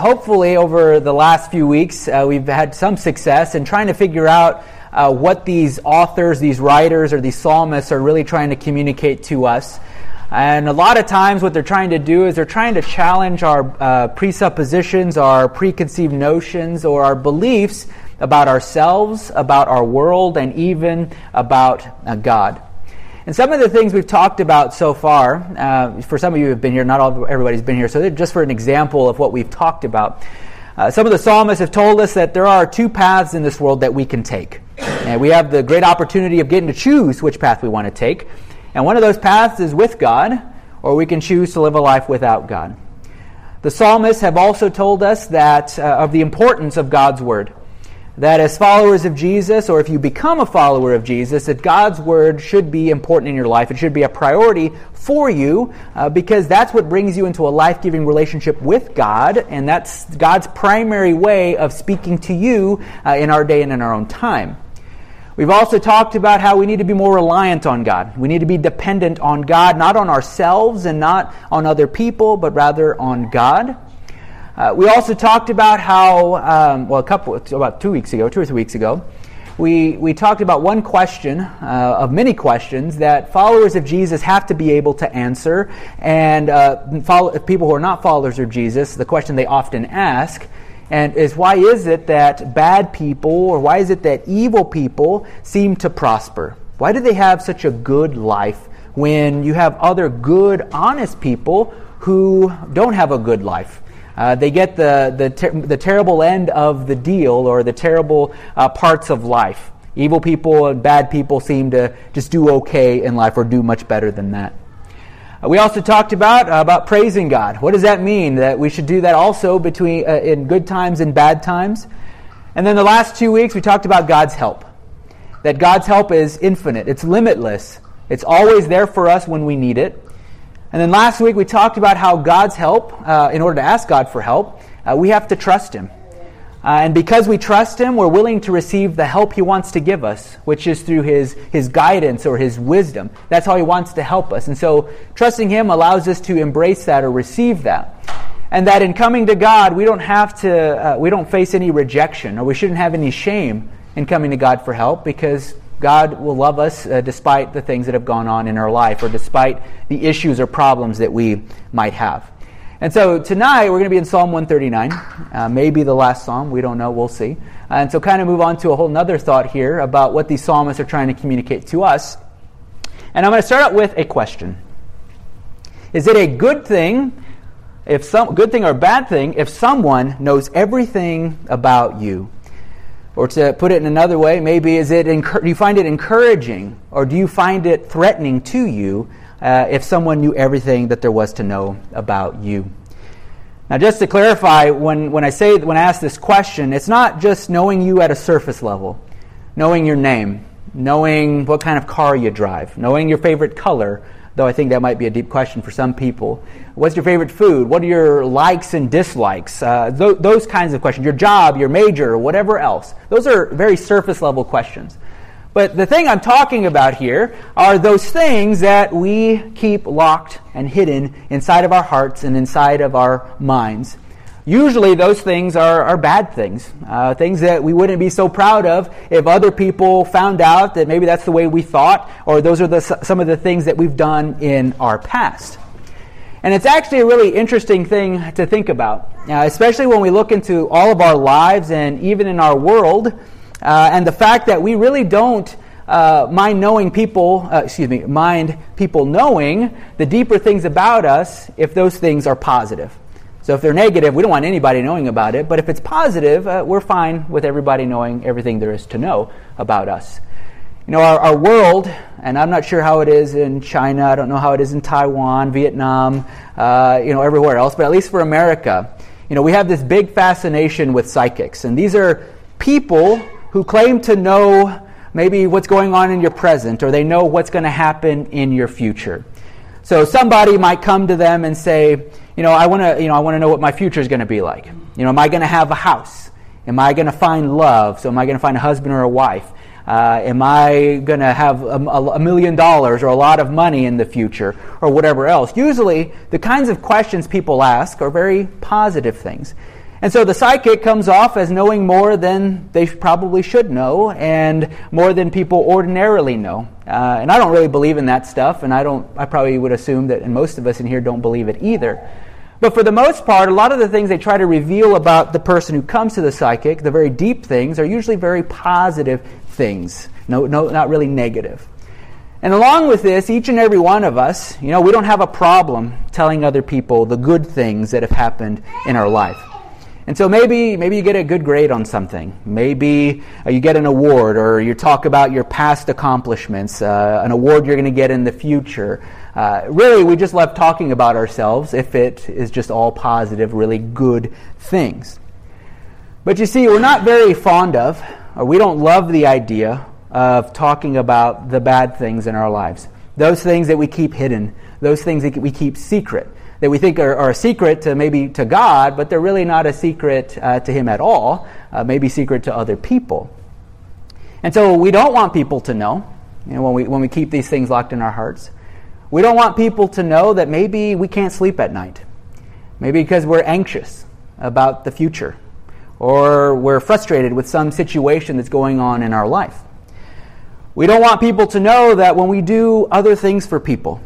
Hopefully, over the last few weeks, uh, we've had some success in trying to figure out uh, what these authors, these writers, or these psalmists are really trying to communicate to us. And a lot of times, what they're trying to do is they're trying to challenge our uh, presuppositions, our preconceived notions, or our beliefs about ourselves, about our world, and even about uh, God. And some of the things we've talked about so far, uh, for some of you who have been here, not all, everybody's been here, so just for an example of what we've talked about, uh, some of the psalmists have told us that there are two paths in this world that we can take. And we have the great opportunity of getting to choose which path we want to take. And one of those paths is with God, or we can choose to live a life without God. The psalmists have also told us that uh, of the importance of God's word that as followers of Jesus, or if you become a follower of Jesus, that God's word should be important in your life. It should be a priority for you uh, because that's what brings you into a life giving relationship with God, and that's God's primary way of speaking to you uh, in our day and in our own time. We've also talked about how we need to be more reliant on God. We need to be dependent on God, not on ourselves and not on other people, but rather on God. Uh, we also talked about how, um, well, a couple, about two weeks ago, two or three weeks ago, we, we talked about one question uh, of many questions that followers of Jesus have to be able to answer. And uh, follow, people who are not followers of Jesus, the question they often ask and is why is it that bad people or why is it that evil people seem to prosper? Why do they have such a good life when you have other good, honest people who don't have a good life? Uh, they get the, the, ter- the terrible end of the deal or the terrible uh, parts of life. Evil people and bad people seem to just do okay in life or do much better than that. Uh, we also talked about uh, about praising God. What does that mean? That we should do that also between in good times and bad times. And then the last two weeks we talked about God's help. That God's help is infinite. It's limitless. It's always there for us when we need it. And then last week we talked about how God's help, uh, in order to ask God for help, uh, we have to trust Him. Uh, and because we trust Him, we're willing to receive the help He wants to give us, which is through His, his guidance or His wisdom. That's how He wants to help us. And so trusting Him allows us to embrace that or receive that. And that in coming to God, we don't have to, uh, we don't face any rejection or we shouldn't have any shame in coming to God for help because God will love us uh, despite the things that have gone on in our life or despite the issues or problems that we might have. And so tonight we're going to be in Psalm 139, uh, maybe the last psalm. We don't know. We'll see. And so kind of move on to a whole other thought here about what these psalmists are trying to communicate to us. And I'm going to start out with a question. Is it a good thing, if some good thing or bad thing, if someone knows everything about you? Or to put it in another way, maybe is it do you find it encouraging or do you find it threatening to you uh, if someone knew everything that there was to know about you? Now, just to clarify, when, when I say when I ask this question, it's not just knowing you at a surface level, knowing your name, knowing what kind of car you drive, knowing your favorite color, though I think that might be a deep question for some people. What's your favorite food? What are your likes and dislikes? Uh, th- those kinds of questions. Your job, your major, whatever else. Those are very surface level questions. But the thing I'm talking about here are those things that we keep locked and hidden inside of our hearts and inside of our minds. Usually, those things are, are bad things, uh, things that we wouldn't be so proud of if other people found out that maybe that's the way we thought, or those are the, some of the things that we've done in our past. And it's actually a really interesting thing to think about, uh, especially when we look into all of our lives and even in our world, uh, and the fact that we really don't uh, mind knowing people, uh, excuse me, mind people knowing the deeper things about us if those things are positive. So if they're negative, we don't want anybody knowing about it. But if it's positive, uh, we're fine with everybody knowing everything there is to know about us. You know, our, our, world, and I'm not sure how it is in China, I don't know how it is in Taiwan, Vietnam, uh, you know, everywhere else, but at least for America, you know, we have this big fascination with psychics. And these are people who claim to know maybe what's going on in your present, or they know what's going to happen in your future. So somebody might come to them and say, you know, I want to, you know, I want to know what my future is going to be like. You know, am I going to have a house? Am I going to find love? So am I going to find a husband or a wife? Uh, am I going to have a, a, million dollars or a lot of money in the future or whatever else? Usually, the kinds of questions people ask are very positive things. And so the psychic comes off as knowing more than they probably should know and more than people ordinarily know. Uh, and I don't really believe in that stuff, and I, don't, I probably would assume that and most of us in here don't believe it either. But for the most part, a lot of the things they try to reveal about the person who comes to the psychic, the very deep things, are usually very positive things, no, no, not really negative. And along with this, each and every one of us, you know, we don't have a problem telling other people the good things that have happened in our life. And so maybe, maybe you get a good grade on something. Maybe uh, you get an award, or you talk about your past accomplishments, uh, an award you're going to get in the future. Uh, really, we just love talking about ourselves if it is just all positive, really good things. But you see, we're not very fond of, or we don't love the idea of talking about the bad things in our lives. Those things that we keep hidden, those things that we keep secret that we think are, are, a secret to maybe to God, but they're really not a secret uh, to Him at all, uh, maybe secret to other people. And so we don't want people to know, you know, when we, when we keep these things locked in our hearts. We don't want people to know that maybe we can't sleep at night. Maybe because we're anxious about the future, or we're frustrated with some situation that's going on in our life. We don't want people to know that when we do other things for people,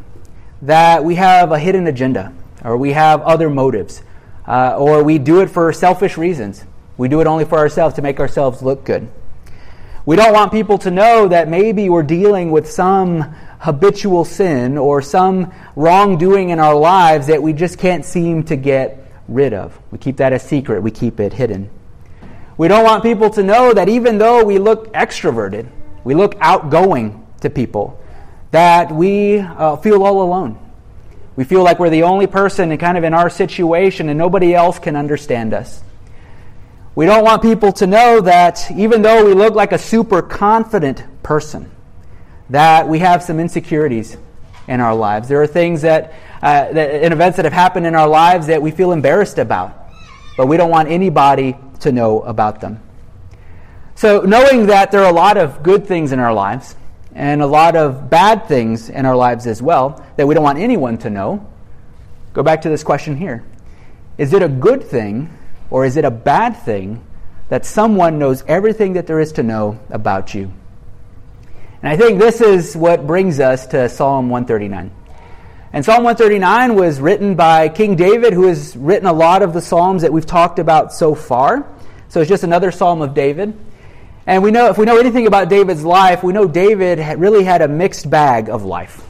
that we have a hidden agenda or we have other motives, uh, or we do it for selfish reasons. We do it only for ourselves to make ourselves look good. We don't want people to know that maybe we're dealing with some habitual sin or some wrongdoing in our lives that we just can't seem to get rid of. We keep that a secret, we keep it hidden. We don't want people to know that even though we look extroverted, we look outgoing to people, that we uh, feel all alone. We feel like we're the only person and kind of in our situation and nobody else can understand us. We don't want people to know that even though we look like a super confident person, that we have some insecurities in our lives. There are things that, uh, that, in events that have happened in our lives that we feel embarrassed about, but we don't want anybody to know about them. So, knowing that there are a lot of good things in our lives, and a lot of bad things in our lives as well that we don't want anyone to know. Go back to this question here Is it a good thing or is it a bad thing that someone knows everything that there is to know about you? And I think this is what brings us to Psalm 139. And Psalm 139 was written by King David, who has written a lot of the Psalms that we've talked about so far. So it's just another Psalm of David. And we know, if we know anything about David's life, we know David really had a mixed bag of life.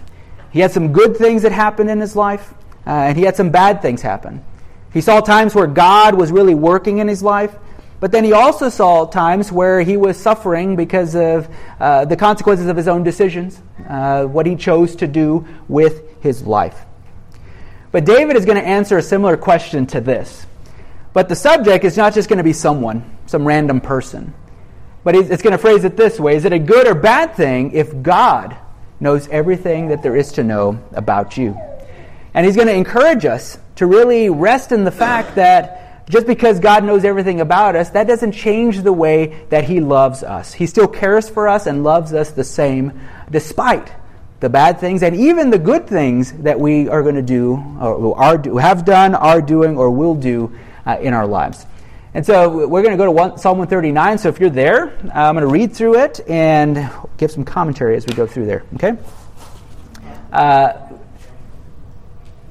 He had some good things that happened in his life, uh, and he had some bad things happen. He saw times where God was really working in his life, but then he also saw times where he was suffering because of uh, the consequences of his own decisions, uh, what he chose to do with his life. But David is going to answer a similar question to this. But the subject is not just going to be someone, some random person. But it's going to phrase it this way Is it a good or bad thing if God knows everything that there is to know about you? And he's going to encourage us to really rest in the fact that just because God knows everything about us, that doesn't change the way that he loves us. He still cares for us and loves us the same despite the bad things and even the good things that we are going to do, or are, have done, are doing, or will do uh, in our lives. And so we're going to go to one, Psalm 139. So if you're there, I'm going to read through it and give some commentary as we go through there. Okay? Uh,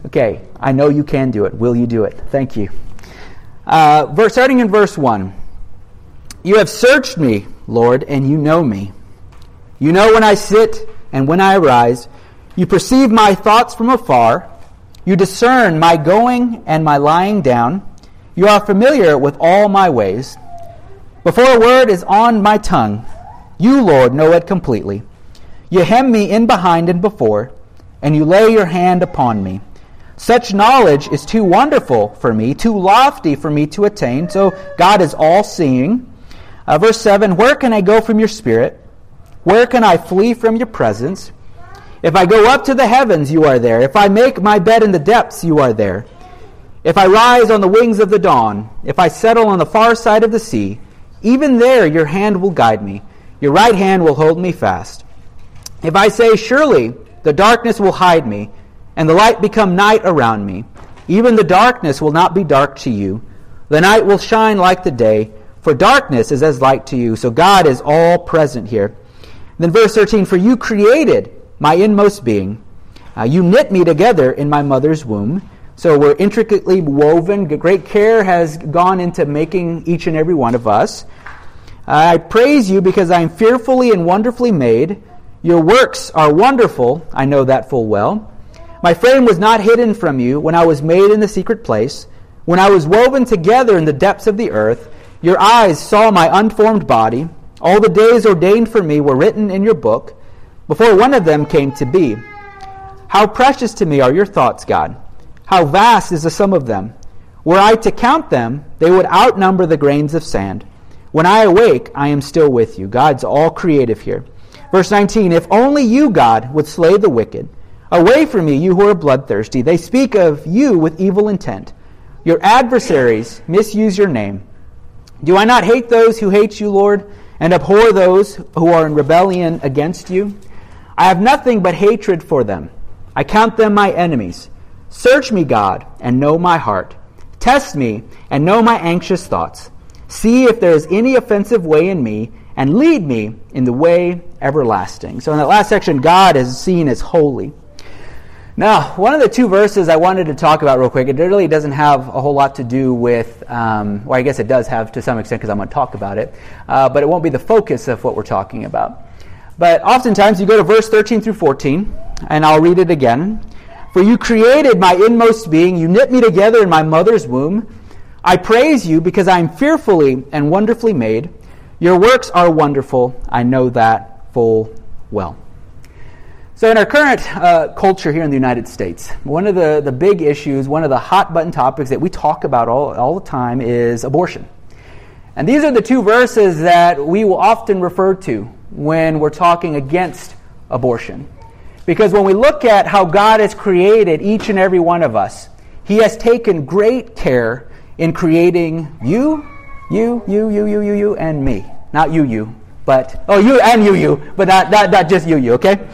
okay, I know you can do it. Will you do it? Thank you. Uh, verse, starting in verse 1 You have searched me, Lord, and you know me. You know when I sit and when I arise. You perceive my thoughts from afar. You discern my going and my lying down. You are familiar with all my ways. Before a word is on my tongue, you, Lord, know it completely. You hem me in behind and before, and you lay your hand upon me. Such knowledge is too wonderful for me, too lofty for me to attain. So God is all seeing. Uh, verse 7 Where can I go from your spirit? Where can I flee from your presence? If I go up to the heavens, you are there. If I make my bed in the depths, you are there. If I rise on the wings of the dawn, if I settle on the far side of the sea, even there your hand will guide me, your right hand will hold me fast. If I say, Surely the darkness will hide me, and the light become night around me, even the darkness will not be dark to you. The night will shine like the day, for darkness is as light to you. So God is all present here. Then verse 13, For you created my inmost being. Uh, you knit me together in my mother's womb. So we're intricately woven. Great care has gone into making each and every one of us. I praise you because I am fearfully and wonderfully made. Your works are wonderful. I know that full well. My frame was not hidden from you when I was made in the secret place. When I was woven together in the depths of the earth, your eyes saw my unformed body. All the days ordained for me were written in your book before one of them came to be. How precious to me are your thoughts, God. How vast is the sum of them. Were I to count them, they would outnumber the grains of sand. When I awake, I am still with you. God's all creative here. Verse 19 If only you, God, would slay the wicked. Away from me, you who are bloodthirsty. They speak of you with evil intent. Your adversaries misuse your name. Do I not hate those who hate you, Lord, and abhor those who are in rebellion against you? I have nothing but hatred for them. I count them my enemies. Search me, God, and know my heart. Test me and know my anxious thoughts. See if there is any offensive way in me, and lead me in the way everlasting. So, in that last section, God is seen as holy. Now, one of the two verses I wanted to talk about real quick, it really doesn't have a whole lot to do with, um, well, I guess it does have to some extent because I'm going to talk about it, uh, but it won't be the focus of what we're talking about. But oftentimes you go to verse 13 through 14, and I'll read it again. For you created my inmost being, you knit me together in my mother's womb. I praise you because I am fearfully and wonderfully made. Your works are wonderful. I know that full well. So, in our current uh, culture here in the United States, one of the, the big issues, one of the hot button topics that we talk about all, all the time is abortion. And these are the two verses that we will often refer to when we're talking against abortion. Because when we look at how God has created each and every one of us, He has taken great care in creating you, you, you, you, you, you, you, and me. Not you, you, but, oh, you and you, you, but not, not, not just you, you, okay?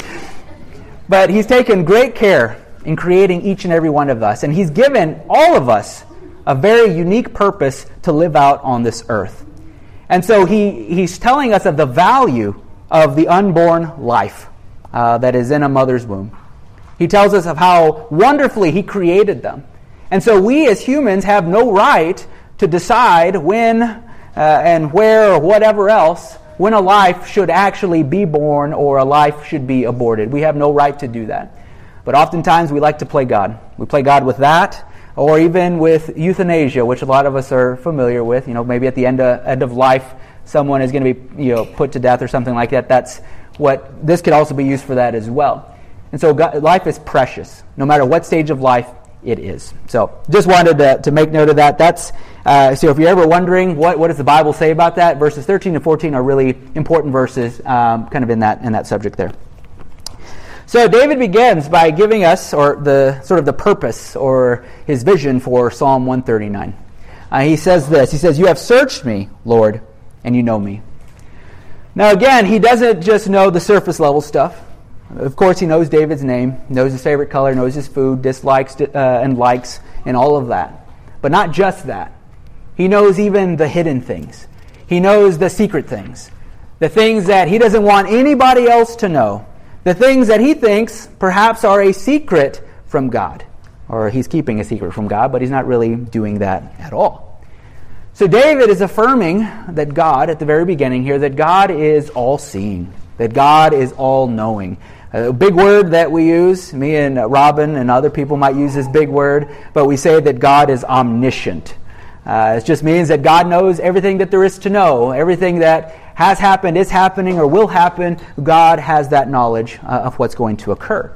But he's taken great care in creating each and every one of us. And he's given all of us a very unique purpose to live out on this earth. And so he, he's telling us of the value of the unborn life uh, that is in a mother's womb. He tells us of how wonderfully he created them. And so we as humans have no right to decide when uh, and where or whatever else when a life should actually be born or a life should be aborted. We have no right to do that. But oftentimes we like to play God. We play God with that, or even with euthanasia, which a lot of us are familiar with. You know, maybe at the end of, end of life, someone is going to be you know, put to death or something like that. That's what this could also be used for that as well. And so God, life is precious, no matter what stage of life it is. So just wanted to, to make note of that. That's uh, so if you're ever wondering what, what does the Bible say about that, verses 13 and 14 are really important verses, um, kind of in that in that subject there. So David begins by giving us, or the sort of the purpose or his vision for Psalm 139. Uh, he says this. He says, "You have searched me, Lord, and you know me." Now again, he doesn't just know the surface level stuff. Of course, he knows David's name, knows his favorite color, knows his food, dislikes uh, and likes, and all of that. But not just that. He knows even the hidden things. He knows the secret things. The things that he doesn't want anybody else to know. The things that he thinks perhaps are a secret from God. Or he's keeping a secret from God, but he's not really doing that at all. So David is affirming that God, at the very beginning here, that God is all seeing, that God is all knowing, a big word that we use, me and Robin and other people might use this big word, but we say that God is omniscient. Uh, it just means that God knows everything that there is to know, everything that has happened, is happening, or will happen. God has that knowledge uh, of what's going to occur.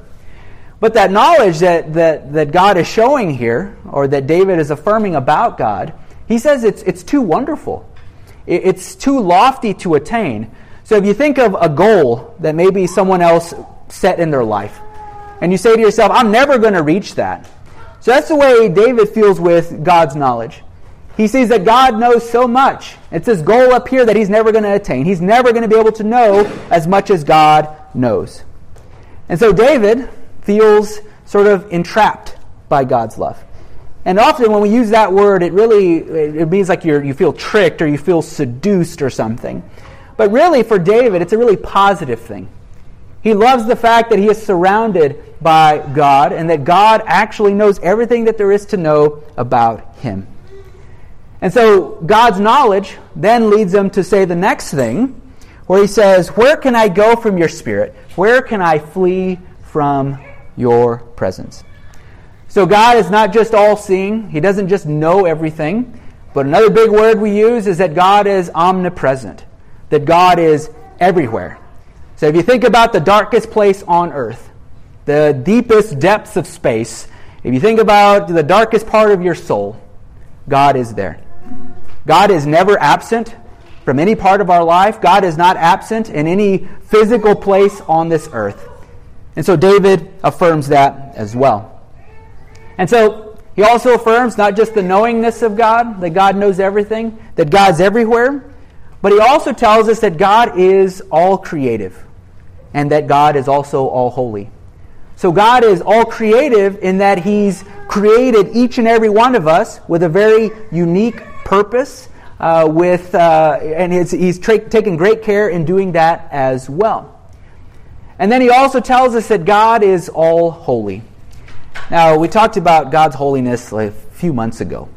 But that knowledge that, that, that God is showing here, or that David is affirming about God, he says it's, it's too wonderful. It's too lofty to attain. So if you think of a goal that maybe someone else set in their life. And you say to yourself, I'm never going to reach that. So that's the way David feels with God's knowledge. He sees that God knows so much. It's this goal up here that he's never going to attain. He's never going to be able to know as much as God knows. And so David feels sort of entrapped by God's love. And often when we use that word, it really it means like you you feel tricked or you feel seduced or something. But really, for David, it's a really positive thing. He loves the fact that he is surrounded by God and that God actually knows everything that there is to know about him. And so God's knowledge then leads him to say the next thing, where he says, Where can I go from your spirit? Where can I flee from your presence? So God is not just all seeing, He doesn't just know everything. But another big word we use is that God is omnipresent, that God is everywhere. So if you think about the darkest place on earth, the deepest depths of space, if you think about the darkest part of your soul, God is there. God is never absent from any part of our life. God is not absent in any physical place on this earth. And so David affirms that as well. And so he also affirms not just the knowingness of God, that God knows everything, that God's everywhere, but he also tells us that God is all creative and that God is also all holy. So God is all creative in that he's created each and every one of us with a very unique purpose, uh, with, uh, and he's, tra- taken great care in doing that as well. And then he also tells us that God is all holy. Now, we talked about God's holiness like a few months ago.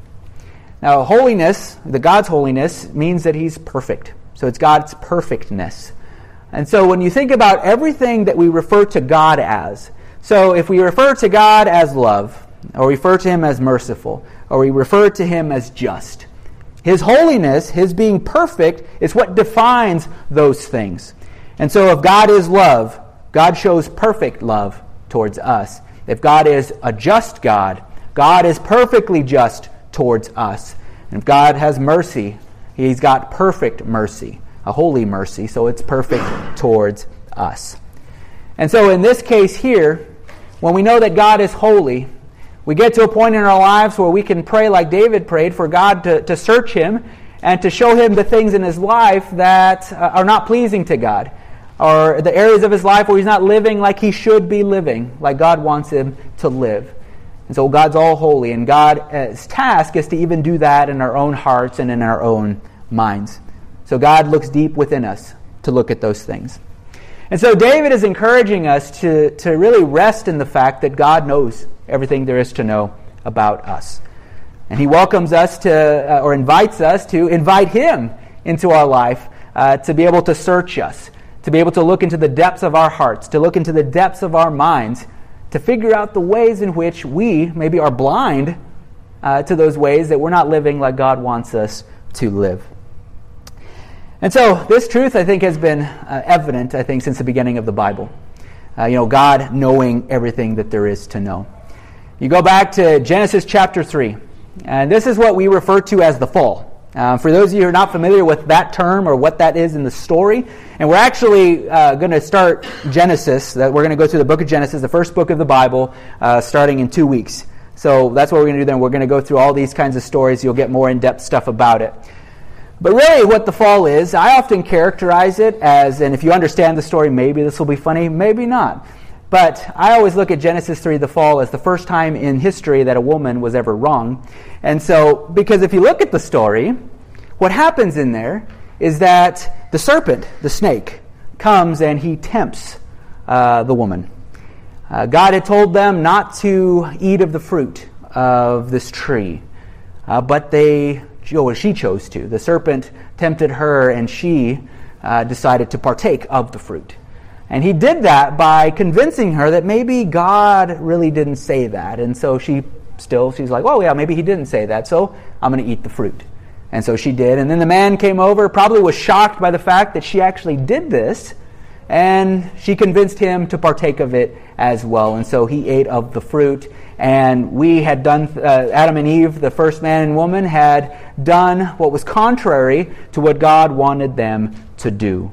Now, holiness, the God's holiness, means that He's perfect. So it's God's perfectness. And so when you think about everything that we refer to God as, so if we refer to God as love, or refer to Him as merciful, or we refer to Him as just, His holiness, His being perfect, is what defines those things. And so if God is love, God shows perfect love towards us. If God is a just God, God is perfectly just towards us. And if God has mercy, He's got perfect mercy, a holy mercy, so it's perfect towards us. And so in this case here, when we know that God is holy, we get to a point in our lives where we can pray like David prayed for God to, to search him and to show him the things in his life that uh, are not pleasing to God or the areas of his life where he's not living like he should be living, like God wants him to live. And so God's all holy, and God's task is to even do that in our own hearts and in our own minds. So God looks deep within us to look at those things. And so David is encouraging us to, to really rest in the fact that God knows everything there is to know about us. And he welcomes us to, uh, or invites us to invite him into our life uh, to be able to search us, to be able to look into the depths of our hearts, to look into the depths of our minds, to figure out the ways in which we maybe are blind uh, to those ways that we're not living like God wants us to live. And so, this truth, I think, has been uh, evident, I think, since the beginning of the Bible. Uh, you know, God knowing everything that there is to know. You go back to Genesis chapter 3, and this is what we refer to as the fall. Uh, for those of you who are not familiar with that term or what that is in the story, and we're actually uh, going to start Genesis. That we're going to go through the book of Genesis, the first book of the Bible, uh, starting in two weeks. So that's what we're going to do. Then we're going to go through all these kinds of stories. You'll get more in-depth stuff about it. But really, what the fall is, I often characterize it as, and if you understand the story, maybe this will be funny, maybe not. But I always look at Genesis 3, the fall, as the first time in history that a woman was ever wrong. And so, because if you look at the story, what happens in there is that the serpent, the snake, comes and he tempts uh, the woman. Uh, God had told them not to eat of the fruit of this tree, uh, but they, well, she chose to. The serpent tempted her, and she uh, decided to partake of the fruit. And he did that by convincing her that maybe God really didn't say that. And so she still, she's like, oh, yeah, maybe he didn't say that, so I'm going to eat the fruit. And so she did. And then the man came over, probably was shocked by the fact that she actually did this. And she convinced him to partake of it as well. And so he ate of the fruit. And we had done, uh, Adam and Eve, the first man and woman, had done what was contrary to what God wanted them to do.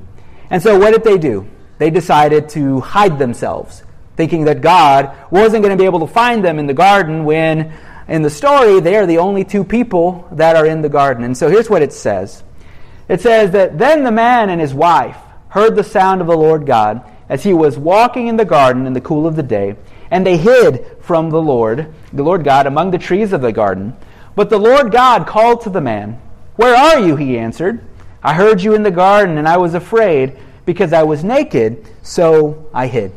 And so what did they do? They decided to hide themselves, thinking that God wasn't going to be able to find them in the garden when, in the story, they are the only two people that are in the garden. And so here's what it says it says that then the man and his wife heard the sound of the Lord God as he was walking in the garden in the cool of the day. and they hid from the Lord, the Lord God, among the trees of the garden. But the Lord God called to the man, Where are you? He answered. I heard you in the garden, and I was afraid because I was naked, so I hid.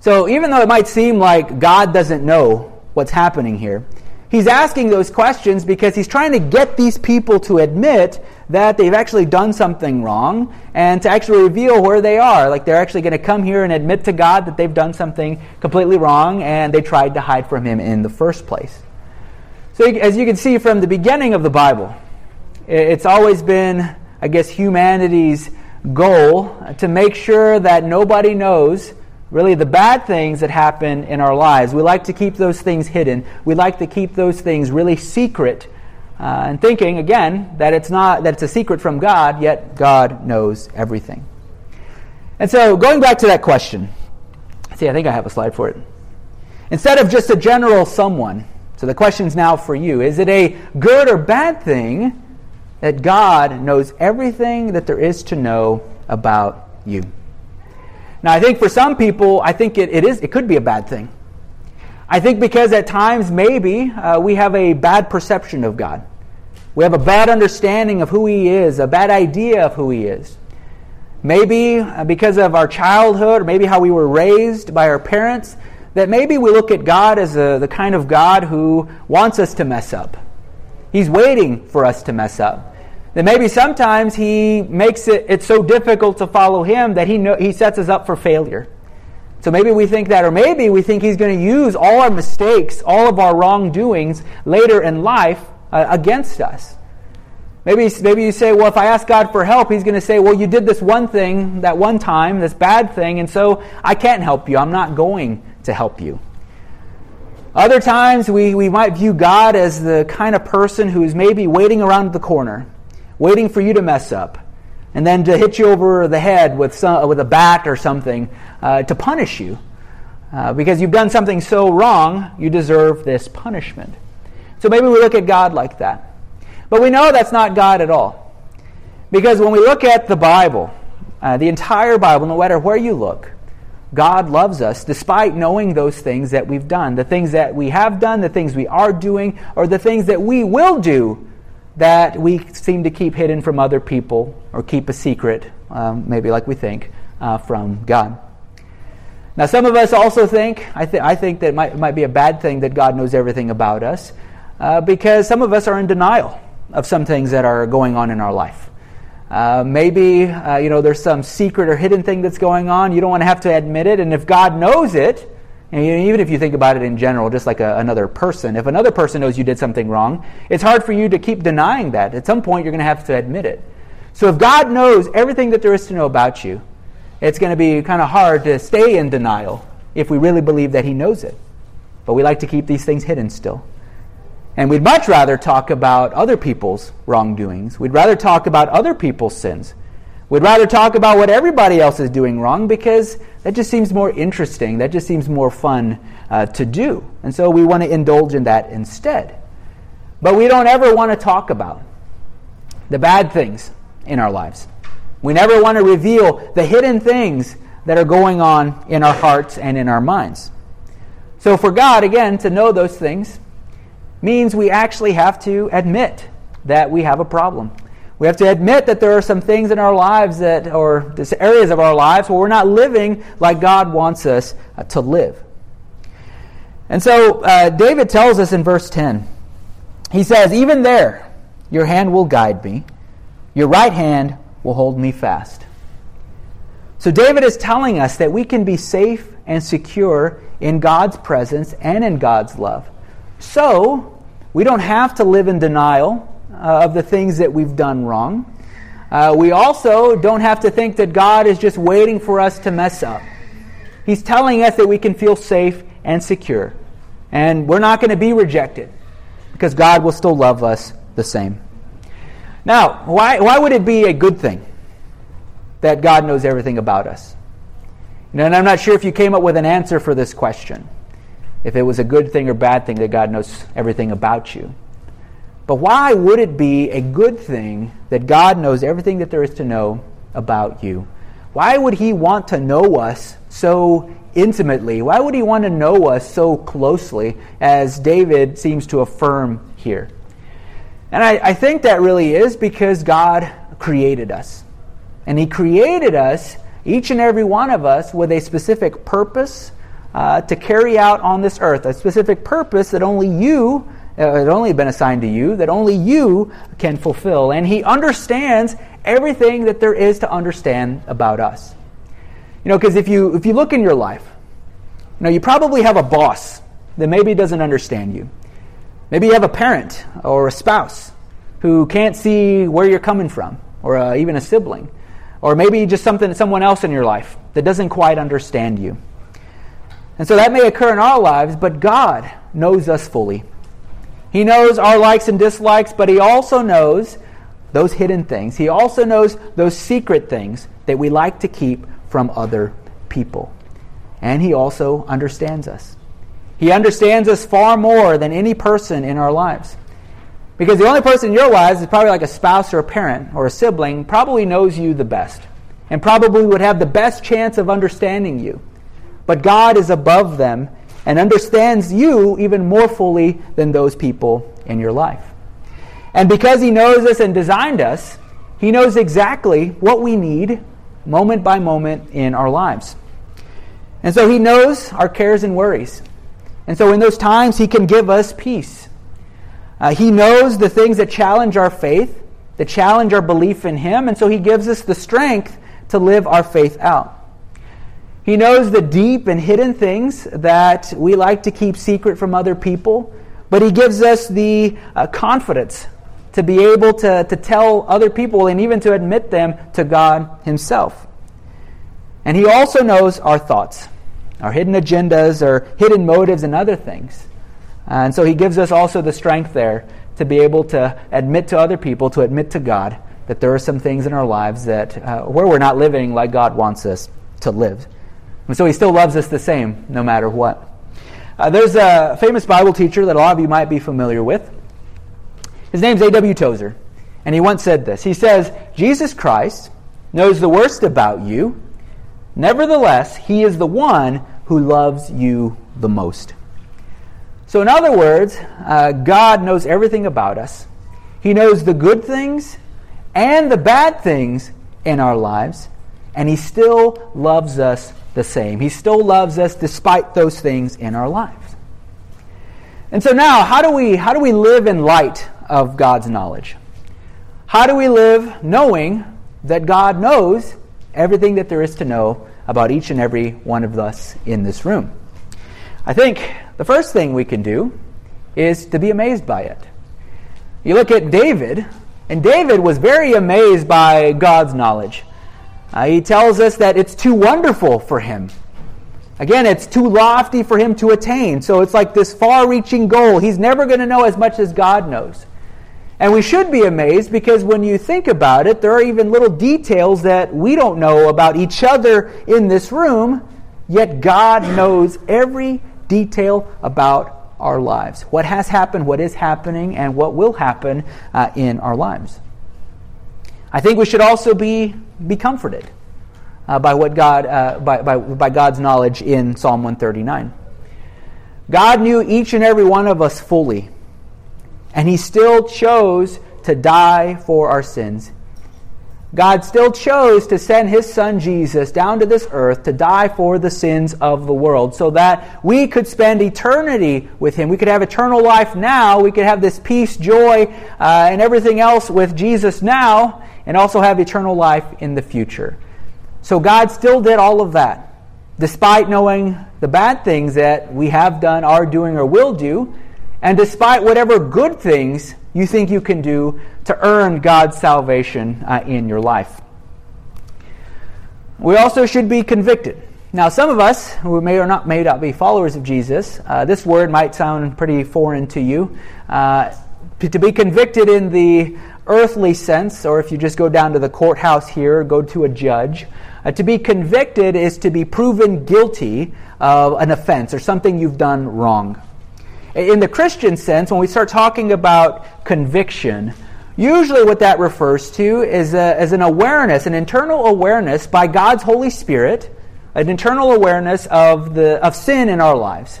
So even though it might seem like God doesn't know what's happening here, he's asking those questions because he's trying to get these people to admit that they've actually done something wrong and to actually reveal where they are. Like they're actually going to come here and admit to God that they've done something completely wrong and they tried to hide from him in the first place. So, as you can see from the beginning of the Bible, it's always been, I guess, humanity's goal to make sure that nobody knows really the bad things that happen in our lives. We like to keep those things hidden. We like to keep those things really secret. Uh, and thinking again that it's not that it's a secret from God, yet God knows everything. And so, going back to that question, see, I think I have a slide for it. Instead of just a general someone, so the question's now for you is it a good or bad thing that God knows everything that there is to know about you? Now, I think for some people, I think it, it is it could be a bad thing. I think because at times maybe uh, we have a bad perception of God. We have a bad understanding of who He is, a bad idea of who He is. Maybe uh, because of our childhood, or maybe how we were raised by our parents, that maybe we look at God as a, the kind of God who wants us to mess up. He's waiting for us to mess up. That maybe sometimes He makes it it's so difficult to follow Him that He, know, he sets us up for failure. So maybe we think that, or maybe we think He's going to use all our mistakes, all of our wrongdoings later in life uh, against us. Maybe, maybe you say, well, if I ask God for help, He's going to say, well, you did this one thing, that one time, this bad thing, and so I can't help you. I'm not going to help you. Other times, we, we might view God as the kind of person who's maybe waiting around the corner, waiting for you to mess up, and then to hit you over the head with, some, with a bat or something uh, to punish you. Uh, because you've done something so wrong, you deserve this punishment. So maybe we look at God like that. But we know that's not God at all. Because when we look at the Bible, uh, the entire Bible, no matter where you look, God loves us despite knowing those things that we've done. The things that we have done, the things we are doing, or the things that we will do that we seem to keep hidden from other people or keep a secret, um, maybe like we think, uh, from God. Now, some of us also think, I, th- I think that it might, might be a bad thing that God knows everything about us uh, because some of us are in denial of some things that are going on in our life. Uh, maybe uh, you know there's some secret or hidden thing that's going on. You don't want to have to admit it, and if God knows it, and even if you think about it in general, just like a, another person, if another person knows you did something wrong, it's hard for you to keep denying that. At some point, you're going to have to admit it. So if God knows everything that there is to know about you, it's going to be kind of hard to stay in denial if we really believe that He knows it. But we like to keep these things hidden still. And we'd much rather talk about other people's wrongdoings. We'd rather talk about other people's sins. We'd rather talk about what everybody else is doing wrong because that just seems more interesting. That just seems more fun uh, to do. And so we want to indulge in that instead. But we don't ever want to talk about the bad things in our lives. We never want to reveal the hidden things that are going on in our hearts and in our minds. So, for God, again, to know those things, means we actually have to admit that we have a problem. We have to admit that there are some things in our lives that, or areas of our lives where we're not living like God wants us uh, to live. And so uh, David tells us in verse 10, he says, Even there, your hand will guide me, your right hand will hold me fast. So David is telling us that we can be safe and secure in God's presence and in God's love. So, we don't have to live in denial uh, of the things that we've done wrong. Uh, we also don't have to think that God is just waiting for us to mess up. He's telling us that we can feel safe and secure. And we're not going to be rejected because God will still love us the same. Now, why, why would it be a good thing that God knows everything about us? and I'm not sure if you came up with an answer for this question if it was a good thing or bad thing that God knows everything about you. But why would it be a good thing that God knows everything that there is to know about you? Why would he want to know us so intimately? Why would he want to know us so closely, as David seems to affirm here? And I, I think that really is because God created us. And he created us, each and every one of us, with a specific purpose uh, to carry out on this earth, a specific purpose that only you had only been assigned to you, that only you can fulfill. And He understands everything that there is to understand about us. You know, because if you, if you look in your life, you know, you probably have a boss that maybe doesn't understand you. Maybe you have a parent or a spouse who can't see where you're coming from, or uh, even a sibling. Or maybe just something, someone else in your life that doesn't quite understand you. And so that may occur in our lives, but God knows us fully. He knows our likes and dislikes, but He also knows those hidden things. He also knows those secret things that we like to keep from other people. And He also understands us. He understands us far more than any person in our lives. Because the only person in your lives is probably like a spouse or a parent or a sibling, probably knows you the best, and probably would have the best chance of understanding you. But God is above them and understands you even more fully than those people in your life. And because He knows us and designed us, He knows exactly what we need moment by moment in our lives. And so He knows our cares and worries. And so in those times, He can give us peace. Uh, he knows the things that challenge our faith, that challenge our belief in Him, and so He gives us the strength to live our faith out. He knows the deep and hidden things that we like to keep secret from other people, but He gives us the uh, confidence to be able to, to tell other people and even to admit them to God Himself. And He also knows our thoughts, our hidden agendas, our hidden motives, and other things. And so He gives us also the strength there to be able to admit to other people, to admit to God, that there are some things in our lives that uh, where we're not living like God wants us to live. And so he still loves us the same, no matter what. Uh, there's a famous Bible teacher that a lot of you might be familiar with. His name's A.W. Tozer. And he once said this He says, Jesus Christ knows the worst about you. Nevertheless, he is the one who loves you the most. So, in other words, uh, God knows everything about us. He knows the good things and the bad things in our lives, and He still loves us the same. He still loves us despite those things in our lives. And so now, how do we, how do we live in light of God's knowledge? How do we live knowing that God knows everything that there is to know about each and every one of us in this room? I think the first thing we can do is to be amazed by it. You look at David, and David was very amazed by God's knowledge. Uh, he tells us that it's too wonderful for him. Again, it's too lofty for him to attain. So it's like this far reaching goal. He's never going to know as much as God knows. And we should be amazed because when you think about it, there are even little details that we don't know about each other in this room, yet God knows every detail about our lives. What has happened, what is happening, and what will happen uh, in our lives. I think we should also be, be comforted uh, by, what God, uh, by, by, by God's knowledge in Psalm 139. God knew each and every one of us fully, and He still chose to die for our sins. God still chose to send His Son Jesus down to this earth to die for the sins of the world so that we could spend eternity with Him. We could have eternal life now. We could have this peace, joy, uh, and everything else with Jesus now and also have eternal life in the future. So God still did all of that, despite knowing the bad things that we have done, are doing, or will do, and despite whatever good things you think you can do to earn God's salvation uh, in your life. We also should be convicted. Now, some of us who may or not may not be followers of Jesus, uh, this word might sound pretty foreign to you. Uh, to be convicted in the earthly sense, or if you just go down to the courthouse here, go to a judge, uh, to be convicted is to be proven guilty of an offense or something you've done wrong. In the Christian sense, when we start talking about conviction, Usually, what that refers to is, a, is an awareness, an internal awareness by God's Holy Spirit, an internal awareness of, the, of sin in our lives.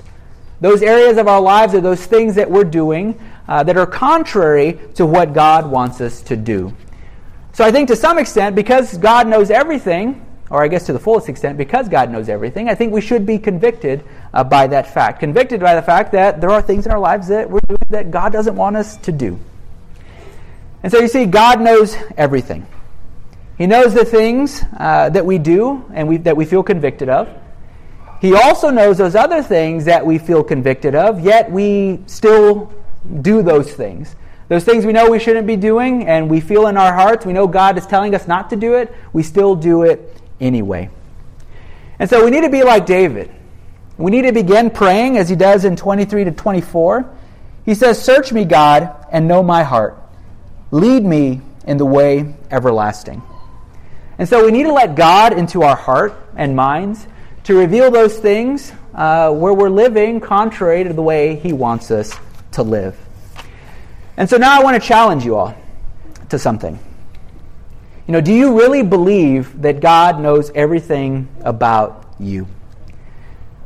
Those areas of our lives are those things that we're doing uh, that are contrary to what God wants us to do. So I think to some extent, because God knows everything, or I guess to the fullest extent, because God knows everything, I think we should be convicted uh, by that fact. Convicted by the fact that there are things in our lives that we're doing that God doesn't want us to do. And so you see, God knows everything. He knows the things uh, that we do and we, that we feel convicted of. He also knows those other things that we feel convicted of, yet we still do those things. Those things we know we shouldn't be doing, and we feel in our hearts, we know God is telling us not to do it, we still do it anyway. And so we need to be like David. We need to begin praying as he does in 23 to 24. He says, Search me, God, and know my heart. Lead me in the way everlasting. And so we need to let God into our heart and minds to reveal those things uh, where we're living contrary to the way He wants us to live. And so now I want to challenge you all to something. You know, do you really believe that God knows everything about you?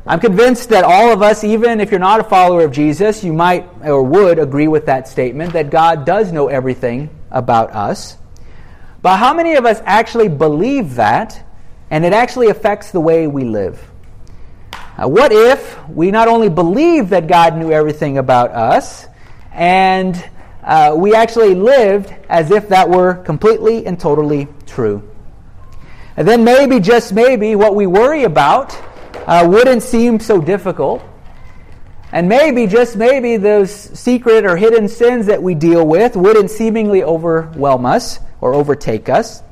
I'm convinced that all of us, even if you're not a follower of Jesus, you might or would agree with that statement that God does know everything about us. But how many of us actually believe that and it actually affects the way we live? Uh, what if we not only believed that God knew everything about us and uh, we actually lived as if that were completely and totally true? And then maybe, just maybe, what we worry about uh, wouldn't seem so difficult. And maybe, just maybe, those secret or hidden sins that we deal with wouldn't seemingly overwhelm us or overtake us.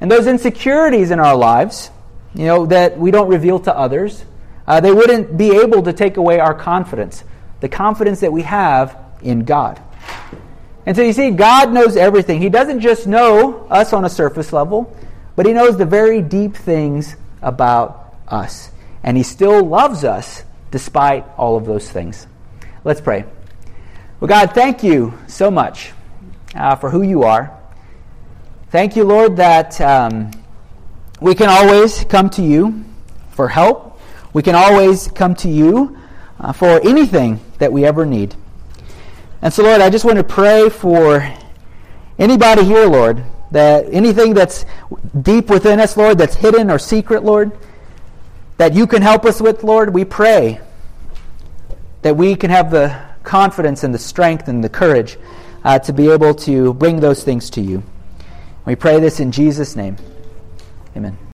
And those insecurities in our lives, you know, that we don't reveal to others, uh, they wouldn't be able to take away our confidence, the confidence that we have in God. And so you see, God knows everything. He doesn't just know us on a surface level, but He knows the very deep things about us and He still loves us despite all of those things. Let's pray. Well, God, thank you so much uh, for who you are. Thank you, Lord, that um, we can always come to you for help. We can always come to you uh, for anything that we ever need. And so, Lord, I just want to pray for anybody here, Lord, that anything that's deep within us, Lord, that's hidden or secret, Lord, that you can help us with, Lord, we pray that we can have the confidence and the strength and the courage uh, to be able to bring those things to you. We pray this in Jesus' name. Amen.